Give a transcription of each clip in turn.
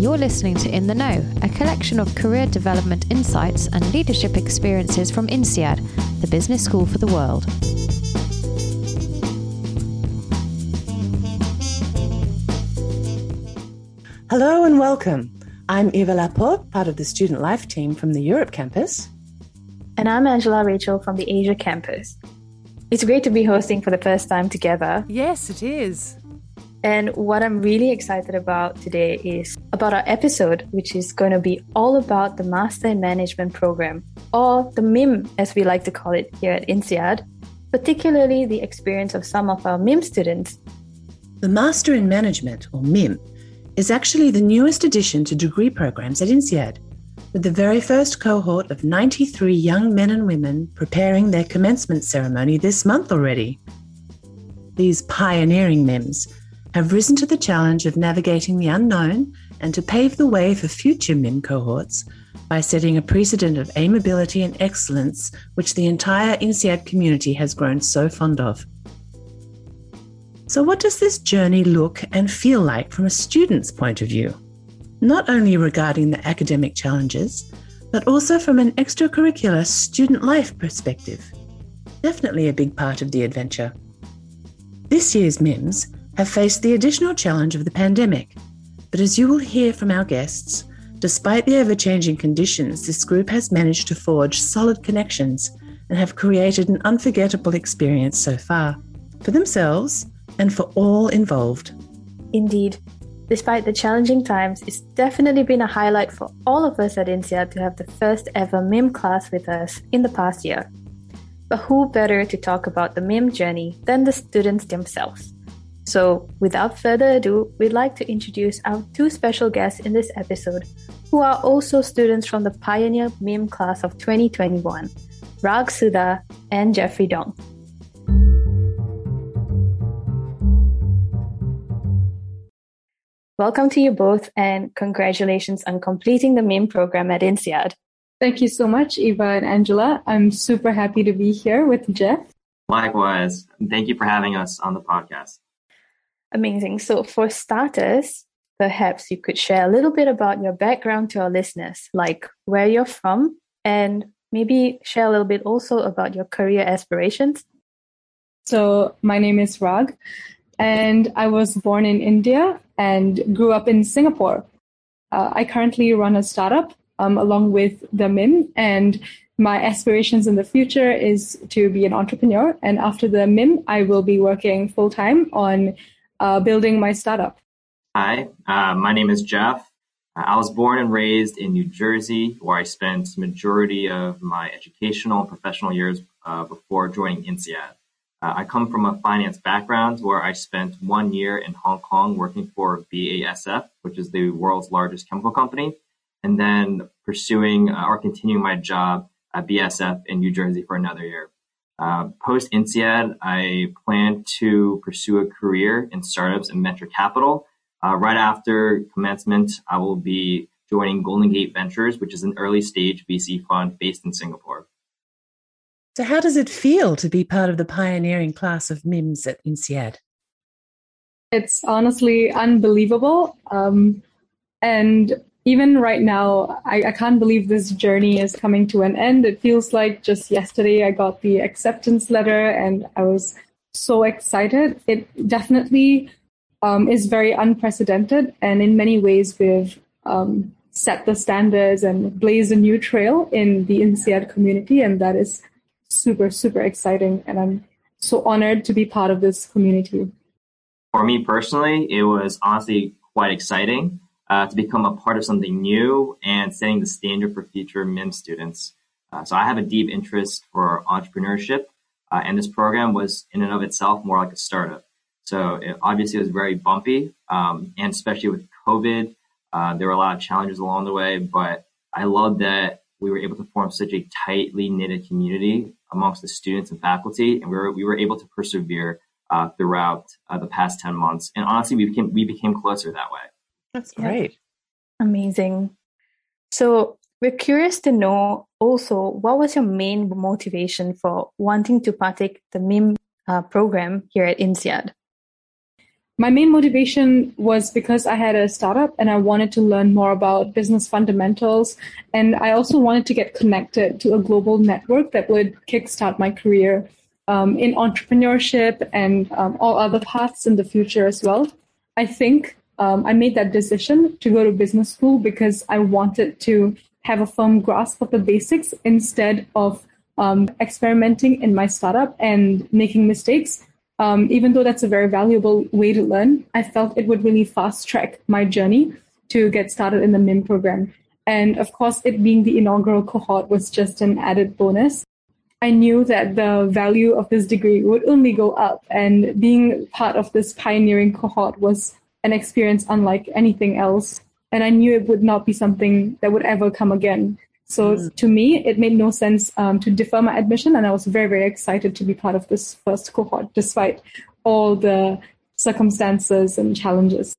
You're listening to In the Know, a collection of career development insights and leadership experiences from INSEAD, the business school for the world. Hello and welcome. I'm Eva Laporte, part of the Student Life team from the Europe campus. And I'm Angela Rachel from the Asia campus. It's great to be hosting for the first time together. Yes, it is. And what I'm really excited about today is about our episode, which is going to be all about the Master in Management program, or the MIM as we like to call it here at INSEAD, particularly the experience of some of our MIM students. The Master in Management, or MIM, is actually the newest addition to degree programs at INSEAD, with the very first cohort of 93 young men and women preparing their commencement ceremony this month already. These pioneering MIMs have risen to the challenge of navigating the unknown and to pave the way for future MIM cohorts by setting a precedent of aimability and excellence which the entire INSEAD community has grown so fond of. So, what does this journey look and feel like from a student's point of view? Not only regarding the academic challenges, but also from an extracurricular student life perspective. Definitely a big part of the adventure. This year's MIMS have faced the additional challenge of the pandemic. But as you will hear from our guests, despite the ever changing conditions, this group has managed to forge solid connections and have created an unforgettable experience so far for themselves and for all involved. Indeed. Despite the challenging times, it's definitely been a highlight for all of us at INSEAD to have the first ever MIM class with us in the past year. But who better to talk about the MIM journey than the students themselves? So, without further ado, we'd like to introduce our two special guests in this episode, who are also students from the Pioneer MIM class of 2021, Rag Sudha and Jeffrey Dong. Welcome to you both, and congratulations on completing the MIM program at INSEAD. Thank you so much, Eva and Angela. I'm super happy to be here with Jeff. Likewise. Thank you for having us on the podcast. Amazing. So, for starters, perhaps you could share a little bit about your background to our listeners, like where you're from, and maybe share a little bit also about your career aspirations. So, my name is Rag, and I was born in India and grew up in Singapore. Uh, I currently run a startup um, along with the MIM, and my aspirations in the future is to be an entrepreneur. And after the MIM, I will be working full time on uh, building my startup. Hi, uh, my name is Jeff. I was born and raised in New Jersey, where I spent majority of my educational and professional years uh, before joining INSEAD. Uh, I come from a finance background where I spent one year in Hong Kong working for BASF, which is the world's largest chemical company, and then pursuing uh, or continuing my job at BASF in New Jersey for another year. Uh, Post INSEAD, I plan to pursue a career in startups and venture capital. Uh, right after commencement, I will be joining Golden Gate Ventures, which is an early stage VC fund based in Singapore. So, how does it feel to be part of the pioneering class of MIMS at INSEAD? It's honestly unbelievable. Um, and even right now, I, I, can't believe this journey is coming to an end. It feels like just yesterday I got the acceptance letter and I was so excited. It definitely um, is very unprecedented. And in many ways, we've um, set the standards and blazed a new trail in the INSEAD community. And that is super, super exciting. And I'm so honored to be part of this community. For me personally, it was honestly quite exciting uh, to become a part of something new and setting the standard for future MIM students. Uh, so I have a deep interest for entrepreneurship, uh, and this program was in and of itself more like a startup. So it obviously it was very bumpy, um, and especially with COVID, uh, there were a lot of challenges along the way. But I love that we were able to form such a tightly knitted community amongst the students and faculty, and we were we were able to persevere uh, throughout uh, the past ten months. And honestly, we became we became closer that way. That's great. Yeah. Amazing. So we're curious to know also what was your main motivation for wanting to partake the MIM uh, program here at INSEAD? my main motivation was because I had a startup and I wanted to learn more about business fundamentals. And I also wanted to get connected to a global network that would kickstart my career um, in entrepreneurship and um, all other paths in the future as well. I think um, I made that decision to go to business school because I wanted to have a firm grasp of the basics instead of um, experimenting in my startup and making mistakes um, even though that's a very valuable way to learn, I felt it would really fast track my journey to get started in the MIM program. And of course, it being the inaugural cohort was just an added bonus. I knew that the value of this degree would only go up, and being part of this pioneering cohort was an experience unlike anything else. And I knew it would not be something that would ever come again. So mm. to me, it made no sense um, to defer my admission, and I was very, very excited to be part of this first cohort, despite all the circumstances and challenges.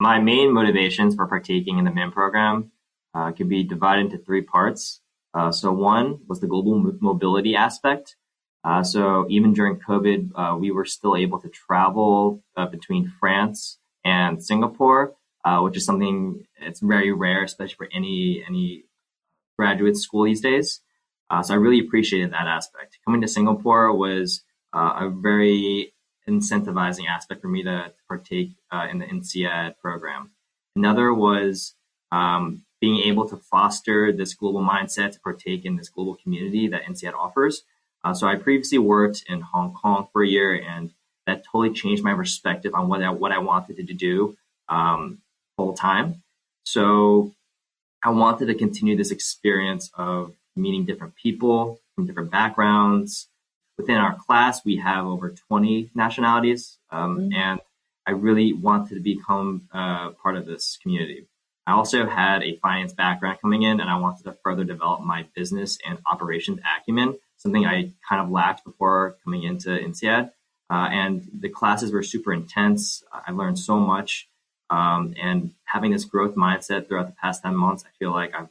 My main motivations for partaking in the MIM program uh, could be divided into three parts. Uh, so one was the global mobility aspect. Uh, so even during COVID, uh, we were still able to travel uh, between France and Singapore, uh, which is something it's very rare, especially for any any graduate school these days. Uh, so I really appreciated that aspect. Coming to Singapore was uh, a very incentivizing aspect for me to, to partake in the INSEAD program. Another was um, being able to foster this global mindset to partake in this global community that INSEAD offers. Uh, so I previously worked in Hong Kong for a year, and that totally changed my perspective on what I, what I wanted to do um, full time. So I wanted to continue this experience of meeting different people from different backgrounds. Within our class, we have over 20 nationalities, um, mm-hmm. and I really wanted to become uh, part of this community. I also had a finance background coming in, and I wanted to further develop my business and operations acumen, something I kind of lacked before coming into INSEAD. Uh, and the classes were super intense. I learned so much. Um, and having this growth mindset throughout the past 10 months, I feel like I've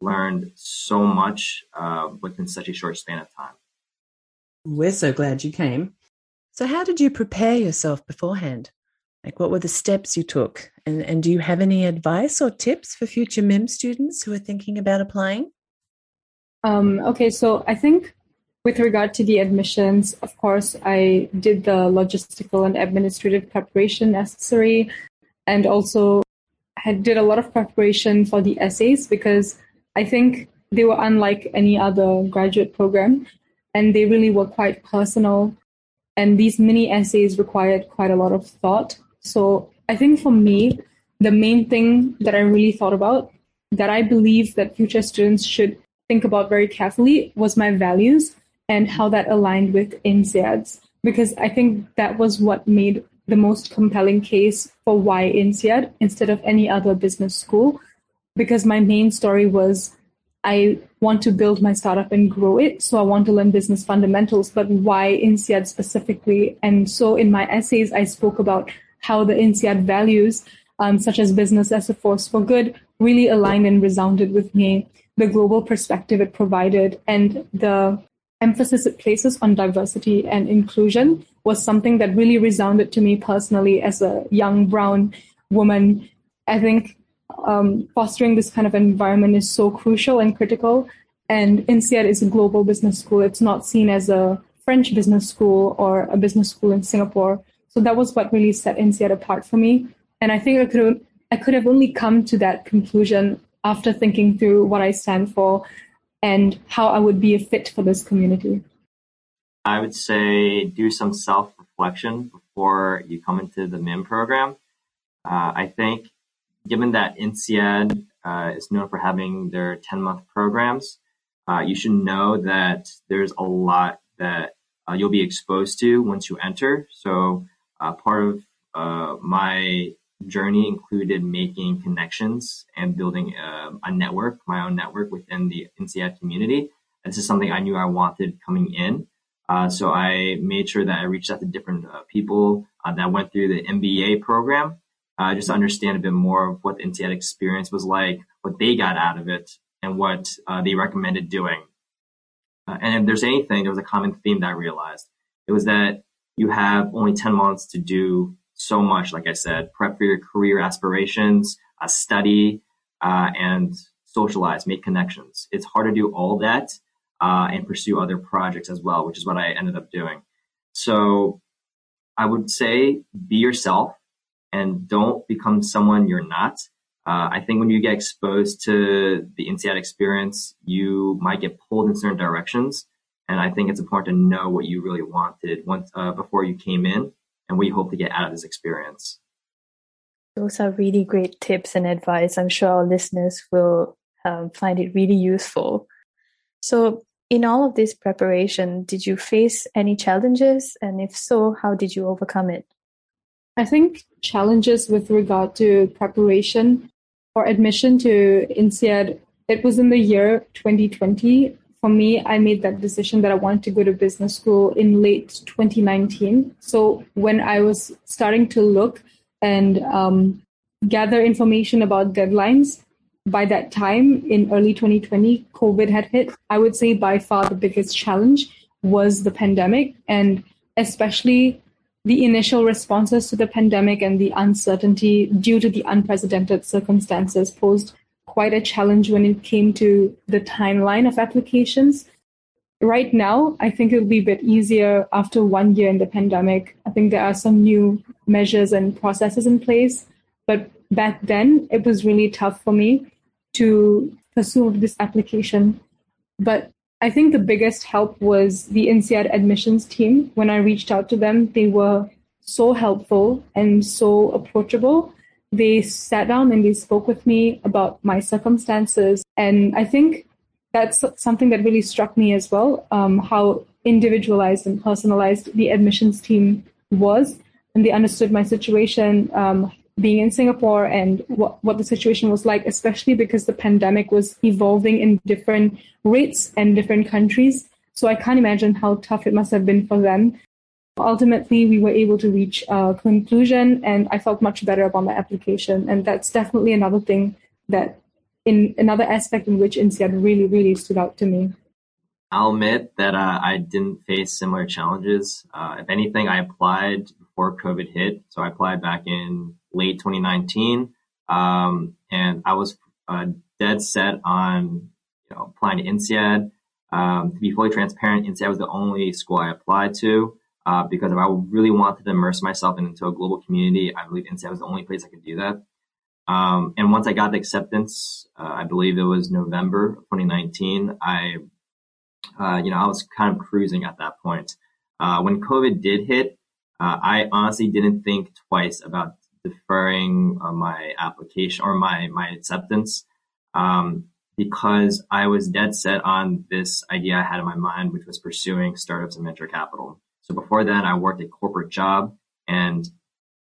learned so much uh, within such a short span of time. We're so glad you came. So, how did you prepare yourself beforehand? Like, what were the steps you took? And, and do you have any advice or tips for future MIM students who are thinking about applying? Um, okay, so I think with regard to the admissions, of course, I did the logistical and administrative preparation necessary and also had did a lot of preparation for the essays because I think they were unlike any other graduate program and they really were quite personal. And these mini essays required quite a lot of thought. So i think for me the main thing that i really thought about that i believe that future students should think about very carefully was my values and how that aligned with INSEAD's because i think that was what made the most compelling case for why INSEAD instead of any other business school. Because my main story was I want to build my startup and grow it. So I want to learn business fundamentals, but why INSEAD specifically? And so in my essays, I spoke about how the INSEAD values, um, such as business as a force for good, really aligned and resounded with me. The global perspective it provided and the emphasis it places on diversity and inclusion was something that really resounded to me personally as a young brown woman. I think um, fostering this kind of environment is so crucial and critical. And INSEAD is a global business school. It's not seen as a French business school or a business school in Singapore. So that was what really set INSEAD apart for me. And I think I could I could have only come to that conclusion after thinking through what I stand for and how I would be a fit for this community. I would say do some self reflection before you come into the MIM program. Uh, I think, given that INSEAD uh, is known for having their 10 month programs, uh, you should know that there's a lot that uh, you'll be exposed to once you enter. So, uh, part of uh, my journey included making connections and building a, a network, my own network within the INSEAD community. This is something I knew I wanted coming in. Uh, so I made sure that I reached out to different uh, people uh, that went through the MBA program, uh, just to understand a bit more of what the INSEAD experience was like, what they got out of it, and what uh, they recommended doing. Uh, and if there's anything, there was a common theme that I realized. It was that you have only 10 months to do so much, like I said, prep for your career aspirations, uh, study, uh, and socialize, make connections. It's hard to do all that uh, and pursue other projects as well, which is what I ended up doing. So I would say be yourself and don't become someone you're not. Uh, I think when you get exposed to the INSEAD experience, you might get pulled in certain directions. And I think it's important to know what you really wanted once uh, before you came in and what you hope to get out of this experience. Those are really great tips and advice. I'm sure our listeners will um, find it really useful. So, in all of this preparation, did you face any challenges? And if so, how did you overcome it? I think challenges with regard to preparation for admission to INSEAD, it was in the year 2020. For me, I made that decision that I wanted to go to business school in late 2019. So when I was starting to look and um, gather information about deadlines, by that time in early 2020, COVID had hit. I would say by far the biggest challenge was the pandemic and especially the initial responses to the pandemic and the uncertainty due to the unprecedented circumstances posed quite a challenge when it came to the timeline of applications. Right now, I think it'll be a bit easier after one year in the pandemic. I think there are some new measures and processes in place. But back then, it was really tough for me to pursue this application. But I think the biggest help was the INSEAD admissions team. When I reached out to them, they were so helpful and so approachable. They sat down and they spoke with me about my circumstances. And I think that's something that really struck me as well um, how individualized and personalized the admissions team was. And they understood my situation, um, being in Singapore and what, what the situation was like, especially because the pandemic was evolving in different rates and different countries. So I can't imagine how tough it must have been for them. Ultimately, we were able to reach a conclusion, and I felt much better about my application. And that's definitely another thing that, in another aspect in which INSEAD really, really stood out to me. I'll admit that uh, I didn't face similar challenges. Uh, if anything, I applied before COVID hit. So I applied back in late 2019. Um, and I was uh, dead set on you know, applying to INSEAD. Um, to be fully transparent, INSEAD was the only school I applied to uh, because if I really wanted to immerse myself into a global community, I believe INSEAD was the only place I could do that. Um, and once I got the acceptance, uh, I believe it was November 2019, I, uh, you know, I was kind of cruising at that point. Uh, when COVID did hit, uh, I honestly didn't think twice about deferring uh, my application or my my acceptance um, because I was dead set on this idea I had in my mind, which was pursuing startups and venture capital. So before then, I worked a corporate job, and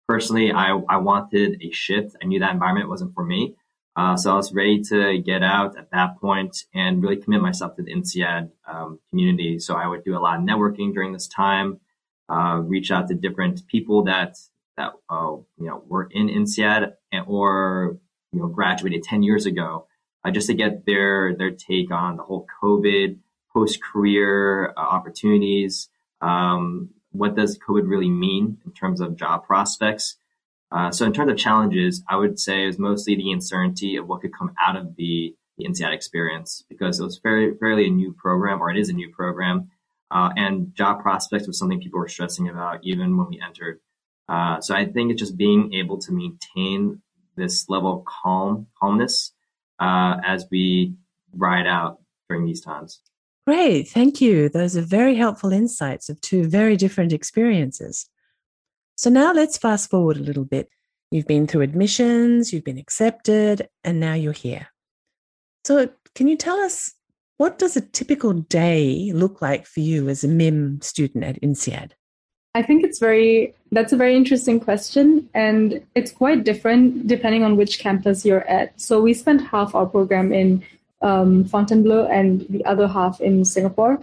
personally, I I wanted a shift. I knew that environment wasn't for me. Uh, so I was ready to get out at that point and really commit myself to the INSEAD um, community. So I would do a lot of networking during this time, uh, reach out to different people that that uh, you know were in INSEAD or you know graduated 10 years ago, uh, just to get their their take on the whole COVID post career uh, opportunities. Um, what does COVID really mean in terms of job prospects? Uh, so in terms of challenges, I would say it was mostly the uncertainty of what could come out of the, the INSEAD experience because it was very, fairly a new program, or it is a new program. Uh, and job prospects was something people were stressing about even when we entered. Uh, so I think it's just being able to maintain this level of calm, calmness uh, as we ride out during these times. Great, thank you. Those are very helpful insights of two very different experiences. So now let's fast forward a little bit. You've been through admissions, you've been accepted, and now you're here. So can you tell us what does a typical day look like for you as a MIM student at INSEAD? I think it's very, that's a very interesting question. And it's quite different depending on which campus you're at. So we spent half our program in um, Fontainebleau and the other half in Singapore.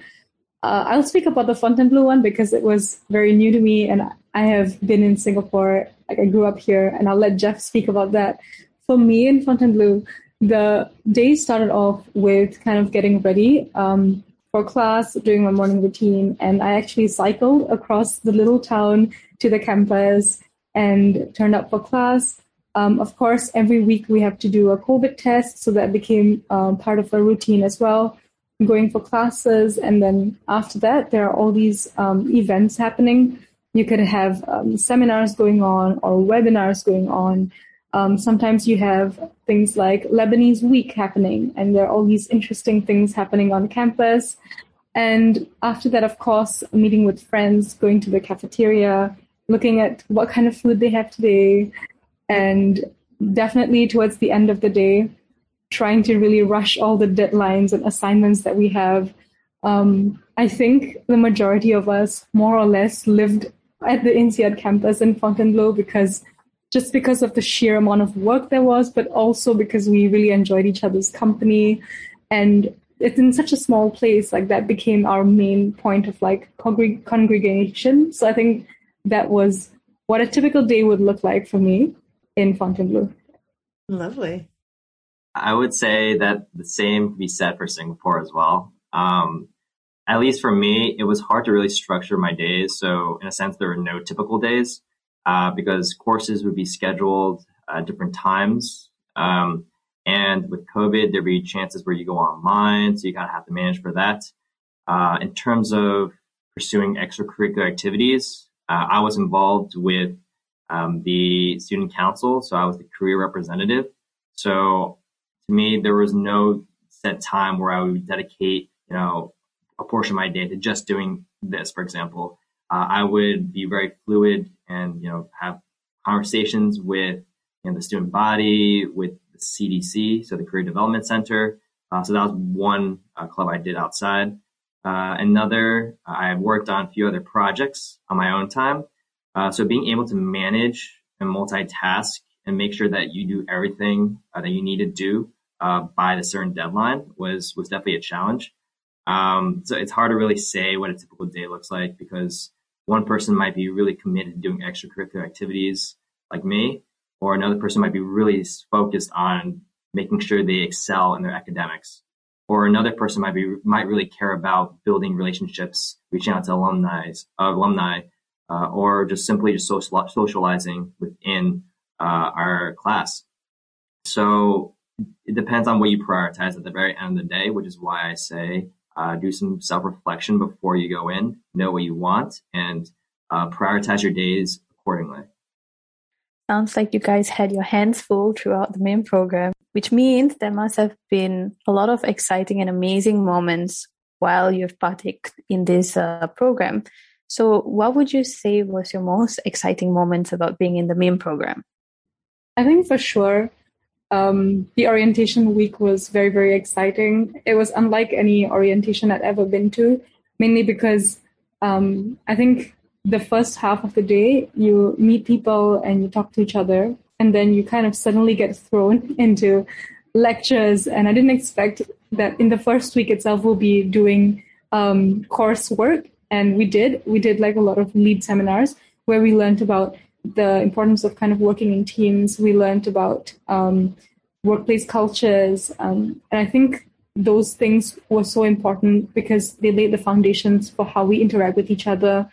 Uh, I'll speak about the Fontainebleau one because it was very new to me and I have been in Singapore. Like I grew up here and I'll let Jeff speak about that. For me in Fontainebleau, the day started off with kind of getting ready. Um, for class, doing my morning routine, and I actually cycled across the little town to the campus. and turned up for class. Um, of course, every week we have to do a COVID test, so that became uh, part of our routine as well. Going for classes, and then after that, there are all these um, events happening. You could have um, seminars going on or webinars going on. Um, sometimes you have things like Lebanese Week happening, and there are all these interesting things happening on campus. And after that, of course, meeting with friends, going to the cafeteria, looking at what kind of food they have today, and definitely towards the end of the day, trying to really rush all the deadlines and assignments that we have. Um, I think the majority of us more or less lived at the INSEAD campus in Fontainebleau because just because of the sheer amount of work there was, but also because we really enjoyed each other's company. And it's in such a small place, like that became our main point of like congreg- congregation. So I think that was what a typical day would look like for me in Fontainebleau. Lovely. I would say that the same can be said for Singapore as well. Um, at least for me, it was hard to really structure my days. So in a sense, there were no typical days uh, because courses would be scheduled at different times. Um, and with COVID, there'd be chances where you go online, so you kind of have to manage for that. Uh, in terms of pursuing extracurricular activities, uh, I was involved with um, the student council, so I was the career representative. So to me, there was no set time where I would dedicate, you know, a portion of my day to just doing this. For example, uh, I would be very fluid and you know have conversations with you know, the student body, with the CDC, so the Career Development Center. Uh, so that was one uh, club I did outside. Uh, another, I worked on a few other projects on my own time. Uh, so being able to manage and multitask and make sure that you do everything uh, that you need to do by the certain deadline was was definitely a challenge. Um, so it's hard to really say what a typical day looks like because one person might be really committed to doing extracurricular activities like me, or another person might be really focused on making sure they excel in their academics. Or another person might be might really care about building relationships, reaching out to alumni, uh, alumni, uh, or just simply just social, socializing within uh, our class. So it depends on what you prioritize at the very end of the day, which is why I say uh, do some self reflection before you go in, know what you want, and uh, prioritize your days accordingly. Sounds like you guys had your hands full throughout the MIM program, which means there must have been a lot of exciting and amazing moments while you've partaken in this uh, program. So, what would you say was your most exciting moments about being in the MIM program? I think for sure um, the orientation week was very, very exciting. It was unlike any orientation I'd ever been to, mainly because um, I think the first half of the day you meet people and you talk to each other, and then you kind of suddenly get thrown into lectures. And I didn't expect that in the first week itself we'll be doing um, coursework, and we did. We did like a lot of lead seminars where we learned about the importance of kind of working in teams. We learned about um, workplace cultures. Um, and I think those things were so important because they laid the foundations for how we interact with each other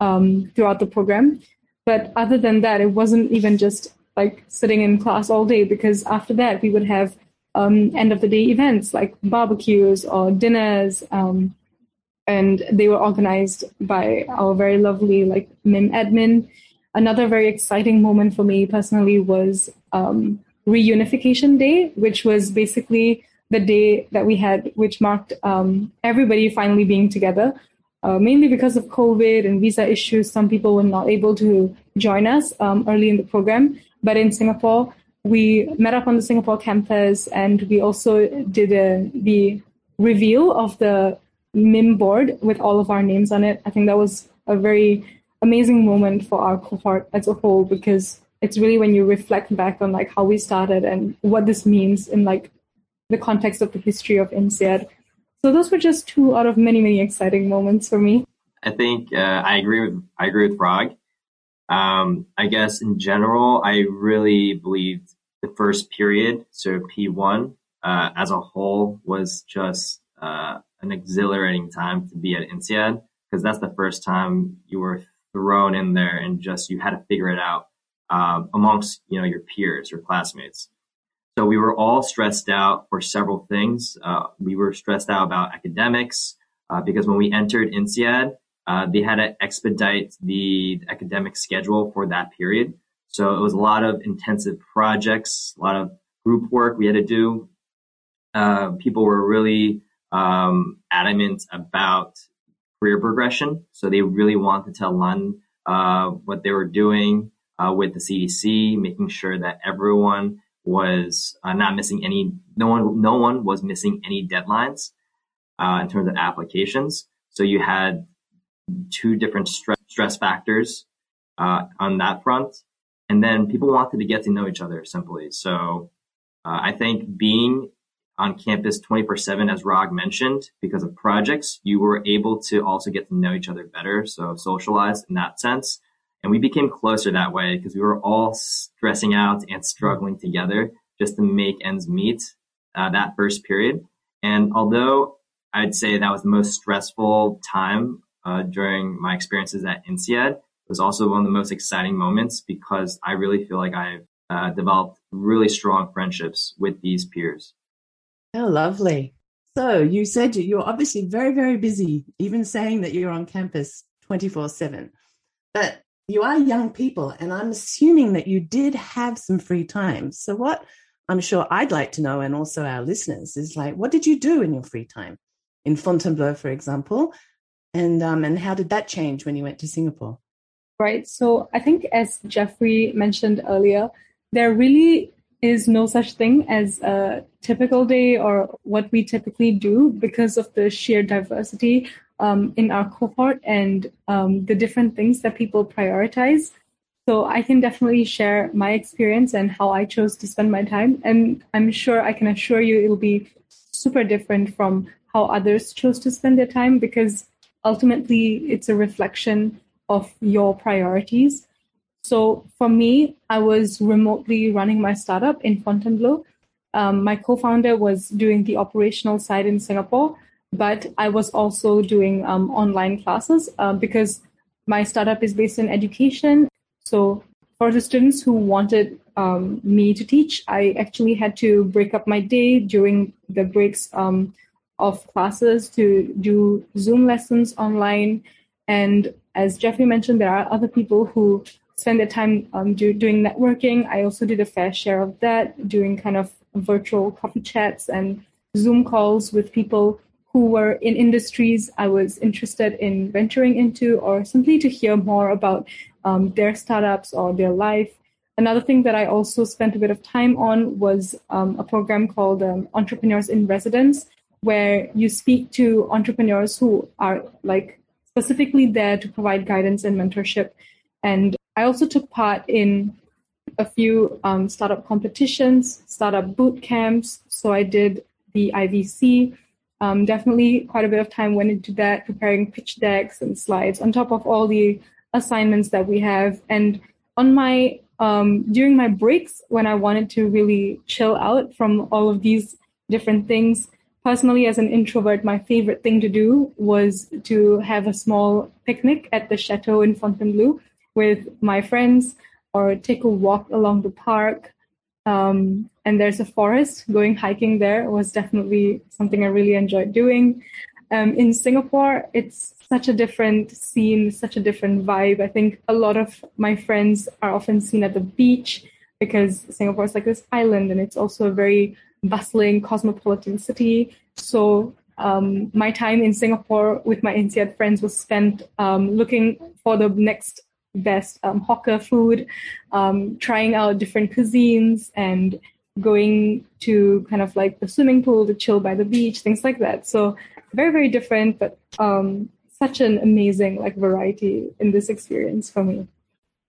um, throughout the program. But other than that, it wasn't even just like sitting in class all day because after that, we would have um, end of the day events like barbecues or dinners. And they were organized by our very lovely like MIM admin another very exciting moment for me personally was um, reunification day, which was basically the day that we had, which marked um, everybody finally being together. Uh, mainly because of COVID and visa issues, some people were not able to join us um, early in the program. But in Singapore, we met up on the Singapore campus and we also did a, the reveal of the MIM board with all of our names on it. I think that was a very amazing moment for our cohort as a whole because it's really when you reflect back on like how we started and what this means in like the context of the history of INSEAD. So those were just two out of many, many exciting moments for me. I think uh, I agree with I agree with Rag. Um, I guess in general, I really believed the first period, so P1, uh, as a whole, was just uh, an exhilarating time to be at INSEAD because that's the first time you were thrown in there and just you had to figure it out um, amongst you know your peers or classmates. So we were all stressed out for several things. Uh, we were stressed out about academics uh, because when we entered INSEAD, uh, they had to expedite the academic schedule for that period. So it was a lot of intensive projects, a lot of group work we had to do. Uh, people were really um, adamant about career progression. So they really wanted to align uh, what they were doing uh, with the CDC, making sure that everyone was uh, not missing any, no one, no one was missing any deadlines uh, in terms of applications. So you had two different stress, stress factors uh, on that front. And then people wanted to get to know each other simply. So uh, I think being on campus 24 7, as Rag mentioned, because of projects, you were able to also get to know each other better. So socialize in that sense. And we became closer that way because we were all stressing out and struggling together just to make ends meet uh, that first period. And although I'd say that was the most stressful time uh, during my experiences at INSEAD, it was also one of the most exciting moments because I really feel like I've uh, developed really strong friendships with these peers. Oh, lovely. So you said you're obviously very, very busy, even saying that you're on campus 24 7. But you are young people, and I'm assuming that you did have some free time. So, what I'm sure I'd like to know, and also our listeners, is like, what did you do in your free time in Fontainebleau, for example? And, um, and how did that change when you went to Singapore? Right. So, I think as Jeffrey mentioned earlier, there really is no such thing as a typical day or what we typically do because of the sheer diversity um, in our cohort and um, the different things that people prioritize. So I can definitely share my experience and how I chose to spend my time. And I'm sure I can assure you it'll be super different from how others chose to spend their time because ultimately it's a reflection of your priorities. So for me, I was remotely running my startup in Fontainebleau. Um, my co-founder was doing the operational side in Singapore, but I was also doing um, online classes uh, because my startup is based in education. So for the students who wanted um, me to teach, I actually had to break up my day during the breaks um, of classes to do Zoom lessons online. And as Jeffrey mentioned, there are other people who spend their time um, do, doing networking. I also did a fair share of that, doing kind of virtual coffee chats and Zoom calls with people who were in industries I was interested in venturing into, or simply to hear more about um, their startups or their life. Another thing that I also spent a bit of time on was um, a program called um, Entrepreneurs in Residence, where you speak to entrepreneurs who are like specifically there to provide guidance and mentorship. And I also took part in a few um, startup competitions, startup boot camps. So I did the IVC. Um, definitely quite a bit of time went into that, preparing pitch decks and slides on top of all the assignments that we have. And on my um, during my breaks, when I wanted to really chill out from all of these different things, personally as an introvert, my favorite thing to do was to have a small picnic at the chateau in Fontainebleau with my friends or take a walk along the park. Um, and there's a forest. Going hiking there was definitely something I really enjoyed doing. Um, in Singapore, it's such a different scene, such a different vibe. I think a lot of my friends are often seen at the beach because Singapore is like this island and it's also a very bustling cosmopolitan city. So um, my time in Singapore with my INSEAD friends was spent um, looking for the next best um, hawker food, um, trying out different cuisines, and going to kind of like the swimming pool to chill by the beach, things like that. So very very different, but um, such an amazing like variety in this experience for me.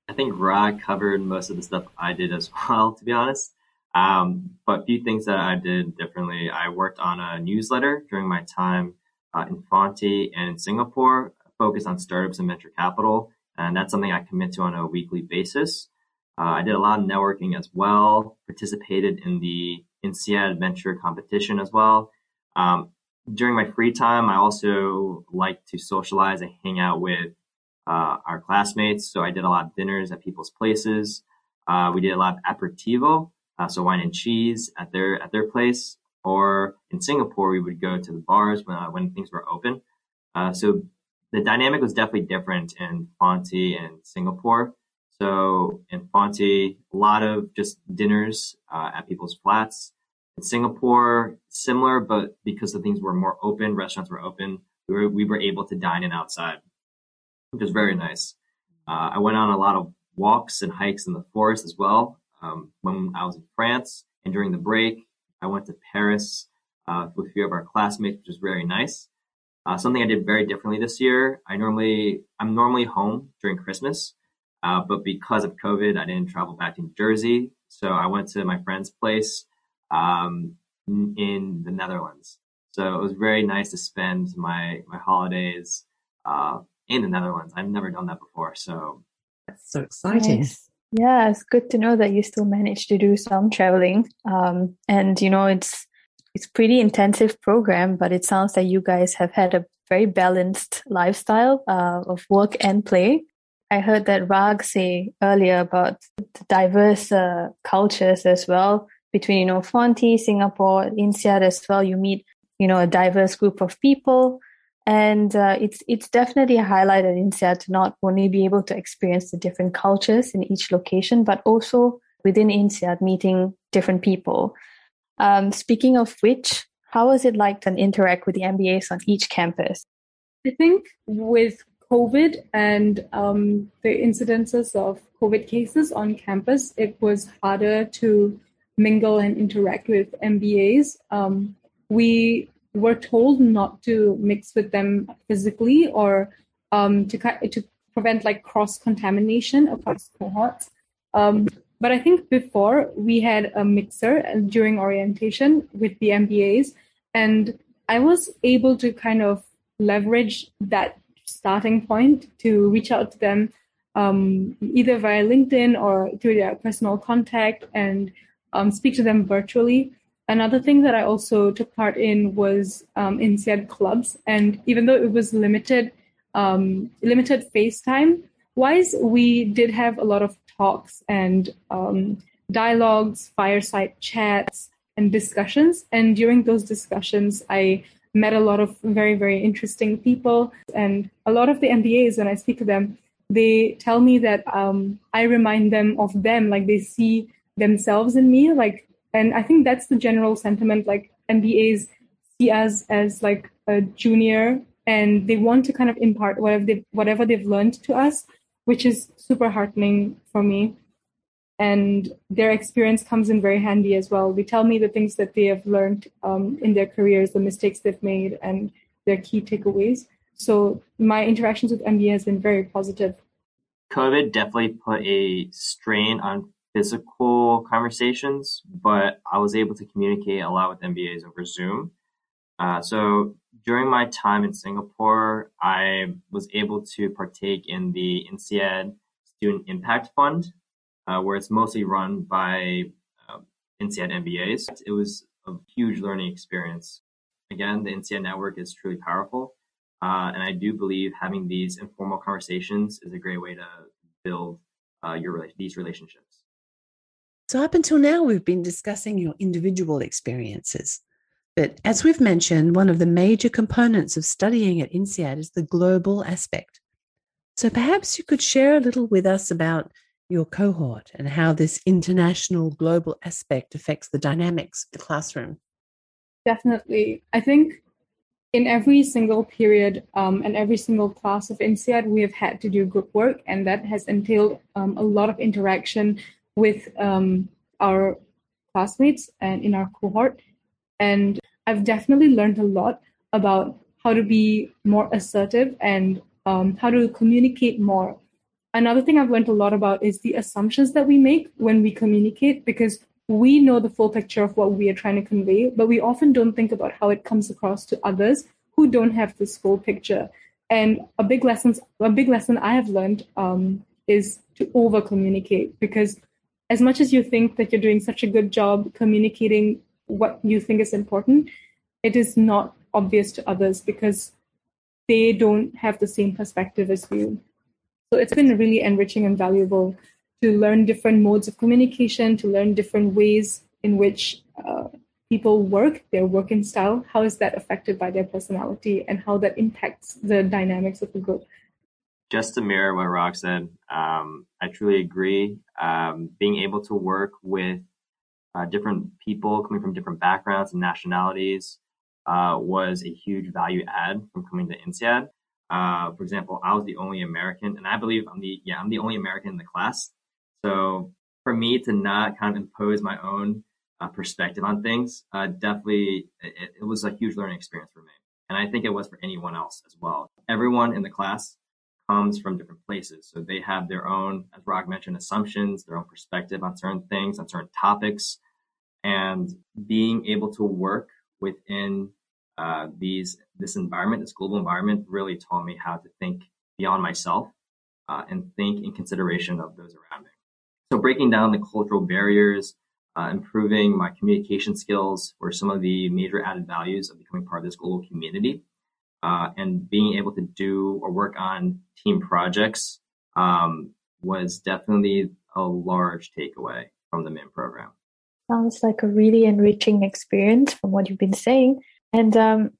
I think Rag covered most of the stuff I did as well, to be honest. Um, but a few things that I did differently. I worked on a newsletter during my time uh, in Fonty and in Singapore, focused on startups and venture capital. And that's something I commit to on a weekly basis. Uh, I did a lot of networking as well, participated in the INSEAD Venture competition as well. Um, during my free time, I also like to socialize and hang out with uh, our classmates. So I did a lot of dinners at people's places. Uh, we did a lot of aperitivo, uh, so wine and cheese at their at their place. Or in Singapore, we would go to the bars when uh, when things were open. Uh, so the dynamic was definitely different in Fonty and Singapore. So in Fonty, a lot of just dinners uh, at people's flats. In Singapore, similar, but because the things were more open, restaurants were open, we were, we were able to dine in outside, which was very nice. Uh, I went on a lot of walks and hikes in the forest as well. Um, when I was in France and during the break, I went to Paris uh, with a few of our classmates, which was very nice. Uh, something I did very differently this year. I normally I'm normally home during Christmas, uh, but because of COVID, I didn't travel back to New Jersey. So I went to my friend's place um, in the Netherlands. So it was very nice to spend my my holidays uh, in the Netherlands. I've never done that before, so that's so exciting. Nice. Yeah, it's good to know that you still managed to do some traveling. Um, and you know, it's it's pretty intensive program, but it sounds like you guys have had a very balanced lifestyle uh, of work and play. I heard that Rag say earlier about the diverse uh, cultures as well between, you know, Fonty, Singapore, INSEAD as well. You meet, you know, a diverse group of people. And uh, it's it's definitely a highlight at INSEAD to not only be able to experience the different cultures in each location, but also within INSEAD meeting different people. Um, speaking of which, how was it like to interact with the MBAs on each campus? I think with COVID and um, the incidences of COVID cases on campus, it was harder to mingle and interact with MBAs. Um, we were told not to mix with them physically or um, to to prevent like cross contamination across cohorts. But I think before we had a mixer during orientation with the MBAs, and I was able to kind of leverage that starting point to reach out to them um, either via LinkedIn or through their personal contact and um, speak to them virtually. Another thing that I also took part in was um, INSEAD clubs, and even though it was limited, um, limited FaceTime wise, we did have a lot of talks and um, dialogues, fireside chats, and discussions. And during those discussions, I met a lot of very, very interesting people. And a lot of the MBAs, when I speak to them, they tell me that um, I remind them of them, like they see themselves in me. Like, and I think that's the general sentiment. Like MBAs see us as like a junior, and they want to kind of impart whatever they whatever they've learned to us, which is super heartening for me and their experience comes in very handy as well. They tell me the things that they have learned um, in their careers, the mistakes they've made, and their key takeaways. So my interactions with MBA has been very positive. COVID definitely put a strain on physical conversations, but I was able to communicate a lot with MBAs over Zoom. Uh, so during my time in Singapore, I was able to partake in the INSEAD Student Impact Fund, uh, where it's mostly run by uh, INSEAD MBAs. It was a huge learning experience. Again, the INSEAD network is truly powerful. Uh, and I do believe having these informal conversations is a great way to build uh, your these relationships. So, up until now, we've been discussing your individual experiences. But as we've mentioned, one of the major components of studying at INSEAD is the global aspect. So, perhaps you could share a little with us about your cohort and how this international global aspect affects the dynamics of the classroom? Definitely. I think in every single period um, and every single class of INSEAD, we have had to do group work, and that has entailed um, a lot of interaction with um, our classmates and in our cohort. And I've definitely learned a lot about how to be more assertive and um, how to communicate more Another thing I've learned a lot about is the assumptions that we make when we communicate because we know the full picture of what we are trying to convey, but we often don't think about how it comes across to others who don't have this full picture. And a big lesson, a big lesson I have learned um, is to over communicate because as much as you think that you're doing such a good job communicating what you think is important, it is not obvious to others because they don't have the same perspective as you. So it's been really enriching and valuable to learn different modes of communication, to learn different ways in which uh, people work, their working style, how is that affected by their personality and how that impacts the dynamics of the group. Just to mirror what Rag said, um, I truly agree. Um, being able to work with uh, different people coming from different backgrounds and nationalities uh, was a huge value add from coming to INSEAD. Uh, for example, I was the only American, and I believe I'm the yeah I'm the only American in the class. So for me to not kind of impose my own uh, perspective on things, uh, definitely it, it, was a huge learning experience for me, and I think it was for anyone else as well. Everyone in the class comes from different places, so they have their own, as Rag mentioned, assumptions, their own perspective on certain things, on certain topics, and being able to work within uh, these this environment, this global environment, really taught me how to think beyond myself uh, and think in consideration of those around me. So breaking down the cultural barriers, uh, improving my communication skills were some of the major added values of becoming part of this global community. Uh, and being able to do or work on team projects um, was definitely a large takeaway from the MIM program. Sounds like a really enriching experience from what you've been saying. And um,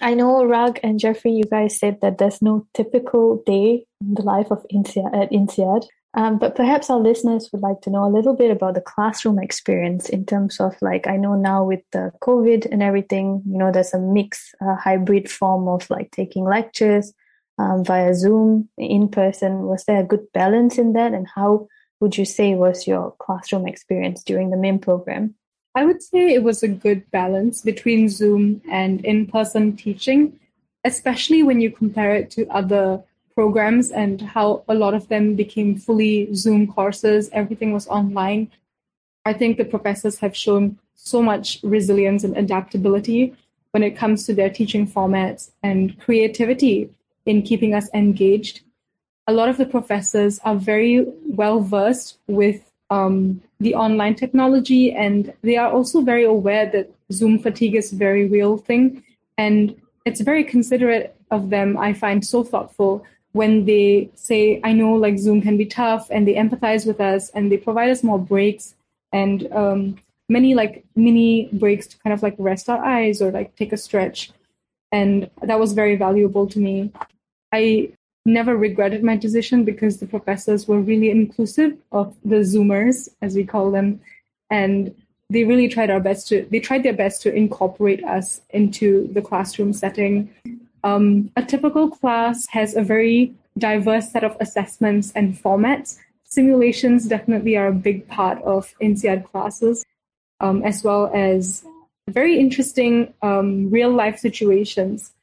I know Rag and Jeffrey, you guys said that there's no typical day in the life of INSEAD at INSEAD. Um, but perhaps our listeners would like to know a little bit about the classroom experience in terms of like I know now with the COVID and everything, you know, there's a mix, hybrid form of like taking lectures um, via Zoom, in person. Was there a good balance in that, and how would you say was your classroom experience during the MIM program? I would say it was a good balance between Zoom and in person teaching, especially when you compare it to other programs and how a lot of them became fully Zoom courses. Everything was online. I think the professors have shown so much resilience and adaptability when it comes to their teaching formats and creativity in keeping us engaged. A lot of the professors are very well versed with um, the online technology, and they are also very aware that Zoom fatigue is a very real thing. And it's very considerate of them, I find so thoughtful when they say, I know like Zoom can be tough, and they empathize with us and they provide us more breaks and um, many like mini breaks to kind of like rest our eyes or like take a stretch. And that was very valuable to me. I never regretted my decision because the professors were really inclusive of the Zoomers, as we call them, and they really tried our best to they tried their best to incorporate us into the classroom setting. Um, a typical class has a very diverse set of assessments and formats. Simulations definitely are a big part of INSEAD classes, um, as well as very interesting um, real life situations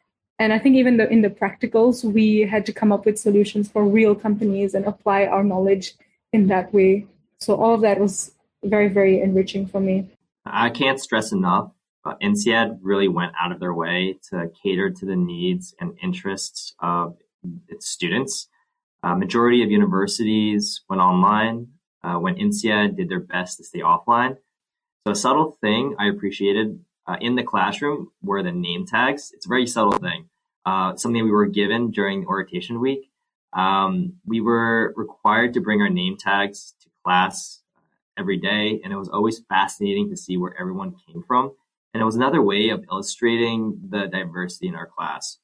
and I think even in the practicals, we had to come up with solutions for real companies and apply our knowledge in that way. So all of that was very, very enriching for me. I can't stress enough. Uh, INSEAD really went out of their way to cater to the needs and interests of its students. Uh, majority of universities went online uh, when INSEAD did their best to stay offline. So a subtle thing I appreciated uh, in the classroom were the name tags. It's a very subtle thing uh, something we were given during orientation week. Um, we were required to bring our name tags to class every day, and it was always fascinating to see where everyone came from. And it was another way of illustrating the diversity in our class.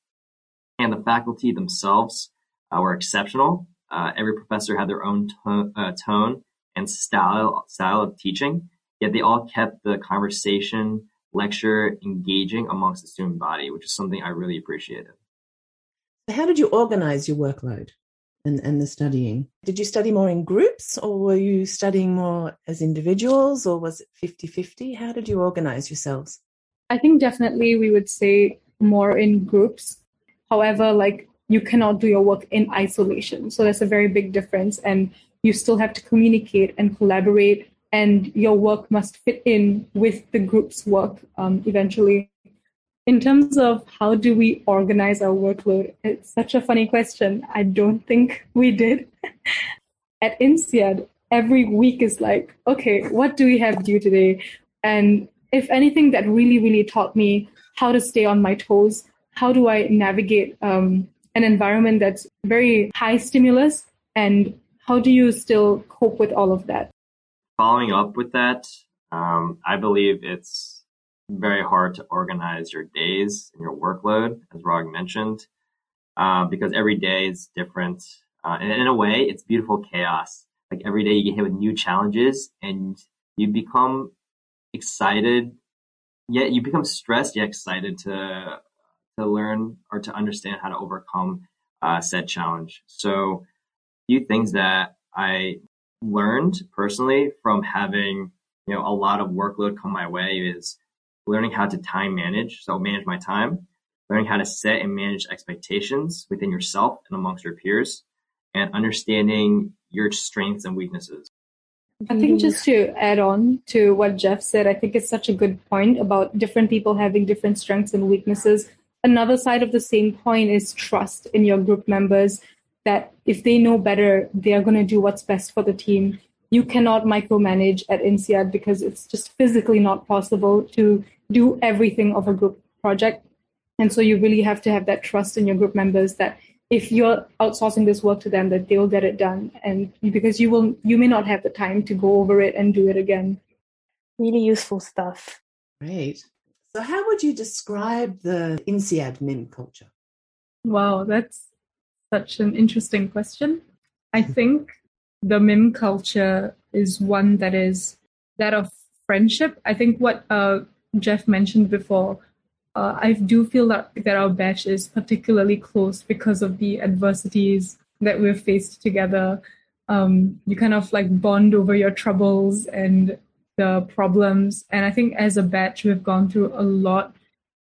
And the faculty themselves uh, were exceptional. Uh, every professor had their own to- uh, tone and style style of teaching, yet they all kept the conversation lecture engaging amongst the student body, which is something I really appreciated. How did you organize your workload and, and the studying? Did you study more in groups or were you studying more as individuals or was it 50 50? How did you organize yourselves? I think definitely we would say more in groups. However, like you cannot do your work in isolation. So that's a very big difference. And you still have to communicate and collaborate and your work must fit in with the group's work um, eventually. In terms of how do we organize our workload, it's such a funny question. I don't think we did. At INSEAD, every week is like, okay, what do we have due today? And if anything, that really, really taught me how to stay on my toes. How do I navigate um, an environment that's very high stimulus and how do you still cope with all of that? Following up with that, um, I believe it's very hard to organize your days and your workload, as Rog mentioned, uh, because every day is different. Uh, and in a way, it's beautiful chaos. Like every day you get hit with new challenges and you become excited, yet you become stressed, yet excited to, to learn or to understand how to overcome uh, said challenge. So, few things that I learned personally from having you know a lot of workload come my way is learning how to time manage. So manage my time, learning how to set and manage expectations within yourself and amongst your peers, and understanding your strengths and weaknesses. I think mm-hmm. just to add on to what Jeff said, I think it's such a good point about different people having different strengths and weaknesses. Another side of the same coin is trust in your group members that if they know better, they are going to do what's best for the team. You cannot micromanage at INSEAD because it's just physically not possible to do everything of a group project. And so you really have to have that trust in your group members that if you're outsourcing this work to them that they'll get it done. And because you will you may not have the time to go over it and do it again. Really useful stuff. Great. So how would you describe the INSEAD MIM culture? Wow that's such an interesting question i think the MIM culture is one that is that of friendship i think what uh, jeff mentioned before uh, I do feel that, that our batch is particularly close because of the adversities that we've faced together. Um, you kind of like bond over your troubles and the problems. And I think as a batch, we've gone through a lot.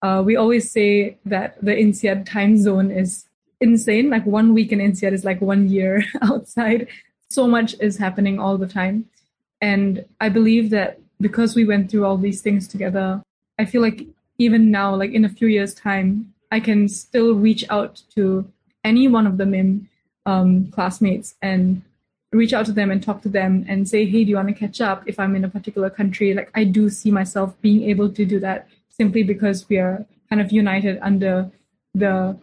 Uh, we always say that the INSEAD time zone is insane. Like one week in INSEAD is like one year outside. So much is happening all the time. And I believe that because we went through all these things together, I feel like even now, like in a few years' time, I can still reach out to any one of the MIM um, classmates and reach out to them and talk to them and say, hey, do you want to catch up if I'm in a particular country? Like, I do see myself being able to do that simply because we are kind of united under the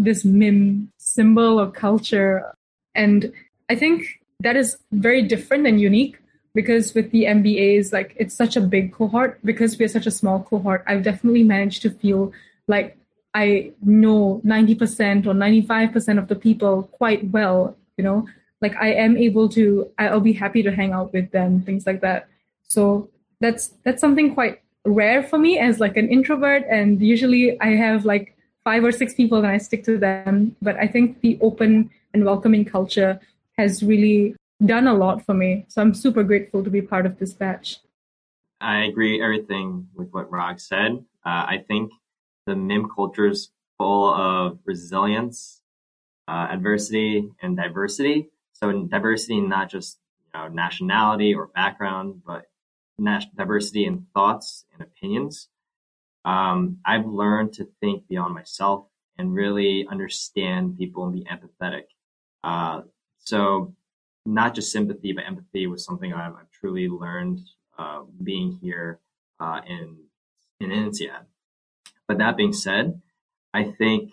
this MIM symbol or culture. And I think that is very different and unique because with the MBAs, like it's such a big cohort, because we're such a small cohort, I've definitely managed to feel like I know 90% or 95% of the people quite well, you know, like I am able to, I'll be happy to hang out with them, things like that. So that's, that's something quite rare for me as like an introvert. And usually I have like five or six people and I stick to them. But I think the open and welcoming culture has really done a lot for me. So I'm super grateful to be part of this batch. I agree everything with what Rog said. Uh, I think the MIM culture is full of resilience, uh, adversity, and diversity. So diversity, not just you know, nationality or background, but diversity in thoughts and opinions. Um, I've learned to think beyond myself and really understand people and be empathetic. Uh, so not just sympathy, but empathy was something I've, I've truly learned uh, being here uh, in in INSEAD. But that being said, I think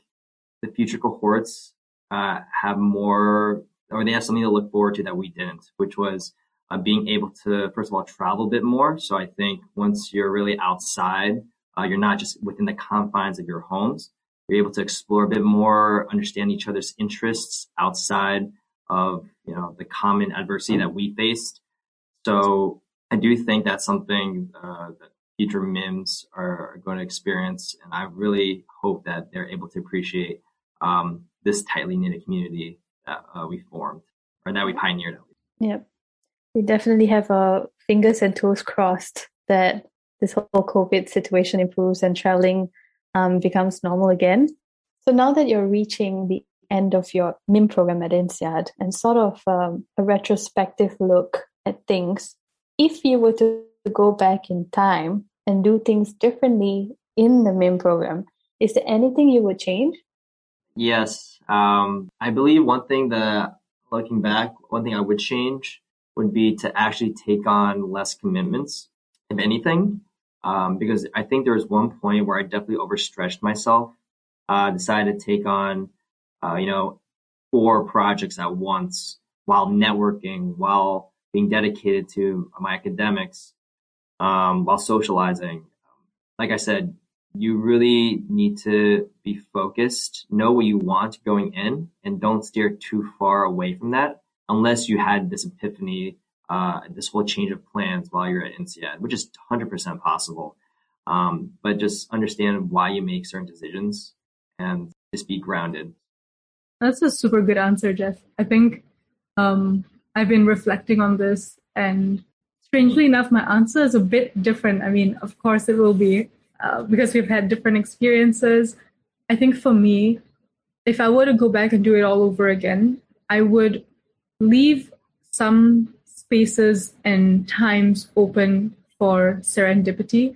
the future cohorts uh, have more, or they have something to look forward to that we didn't, which was uh, being able to, first of all, travel a bit more. So I think once you're really outside, uh, you're not just within the confines of your homes. You're able to explore a bit more, understand each other's interests outside of you know the common adversity that we faced. So I do think that's something uh, that future MIMs are going to experience, and I really hope that they're able to appreciate um, this tightly knitted community that uh, we formed or that we pioneered. Yep, we definitely have our fingers and toes crossed that this whole COVID situation improves and traveling um, becomes normal again. So now that you're reaching the end of your MIM program at INSEAD and sort of um, a retrospective look at things. If you were to go back in time and do things differently in the MIM program, is there anything you would change? Yes. Um, I believe one thing that, looking back, one thing I would change would be to actually take on less commitments, if anything. Um, because I think there was one point where I definitely overstretched myself. Uh, decided to take on uh, you know, four projects at once while networking, while being dedicated to my academics, um, while socializing. Like I said, you really need to be focused, know what you want going in, and don't steer too far away from that unless you had this epiphany, uh, this whole change of plans while you're at INSEAD, which is 100% possible. Um, but just understand why you make certain decisions and just be grounded. That's a super good answer, Jeff. I think um, I've been reflecting on this, and strangely enough, my answer is a bit different. I mean, of course, it will be uh, because we've had different experiences. I think for me, if I were to go back and do it all over again, I would leave some spaces and times open for serendipity.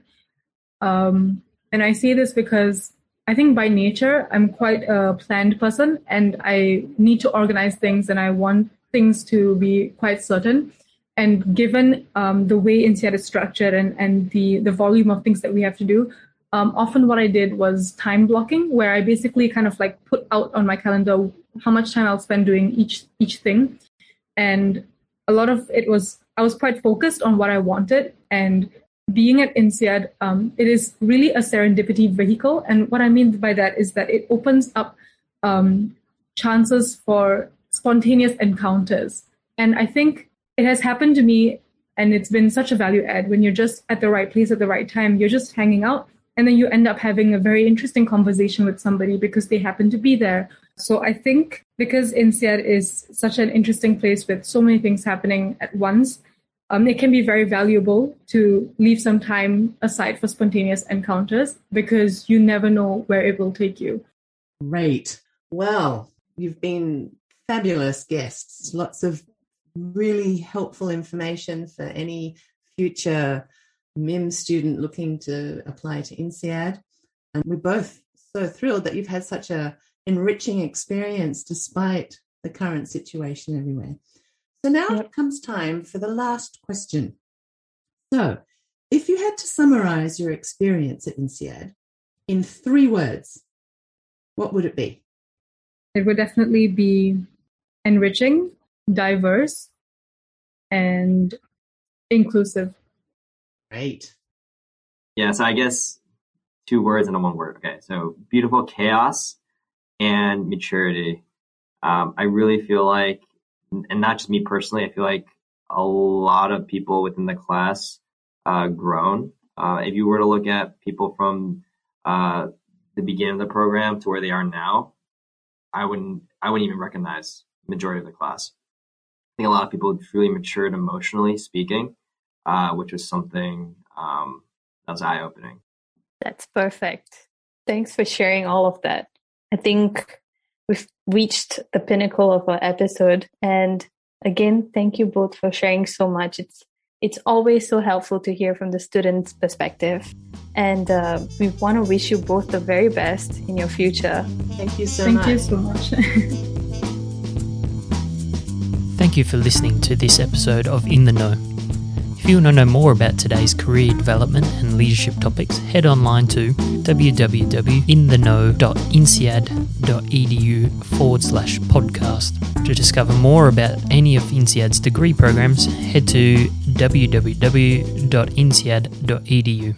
Um, and I say this because I think by nature, I'm quite a planned person and I need to organize things and I want things to be quite certain. And given um, the way INSEAD is structured and, and the, the volume of things that we have to do, um, often what I did was time blocking, where I basically kind of like put out on my calendar how much time I'll spend doing each each thing, and a lot of it was I was quite focused on what I wanted. And being at INSEAD, um, it is really a serendipity vehicle, and what I mean by that is that it opens up um, chances for spontaneous encounters, and I think it has happened to me and it's been such a value add when you're just at the right place at the right time you're just hanging out and then you end up having a very interesting conversation with somebody because they happen to be there. So i think because INSEAD is such an interesting place with so many things happening at once um, it can be very valuable to leave some time aside for spontaneous encounters because you never know where it will take you. Great. Well you've been fabulous guests. Lots of really helpful information for any future MIM student looking to apply to INSEAD. And we're both so thrilled that you've had such a enriching experience despite the current situation everywhere. So now yep. it comes time for the last question. So, if you had to summarize your experience at INSEAD in three words, what would it be? It would definitely be enriching, diverse, and inclusive. Right. Yeah, so I guess two words and a one word. Okay, so beautiful chaos and maturity. Um, I really feel like, and not just me personally, I feel like a lot of people within the class uh, grown. Uh, if you were to look at people from uh, the beginning of the program to where they are now, I wouldn't I wouldn't even recognize majority of the class. I think a lot of people truly matured emotionally speaking, uh, which was something um, that was eye opening. That's perfect. Thanks for sharing all of that. I think we've reached the pinnacle of our episode. And again, thank you both for sharing so much. It's it's always so helpful to hear from the student's perspective. And uh, we want to wish you both the very best in your future. Thank you so thank much. Thank you so much. Thank you for listening to this episode of In the Know. If you want to know more about today's career development and leadership topics, head online to www.intheknow.insead.edu forward slash podcast. To discover more about any of INSEAD's degree programs, head to www.insead.edu.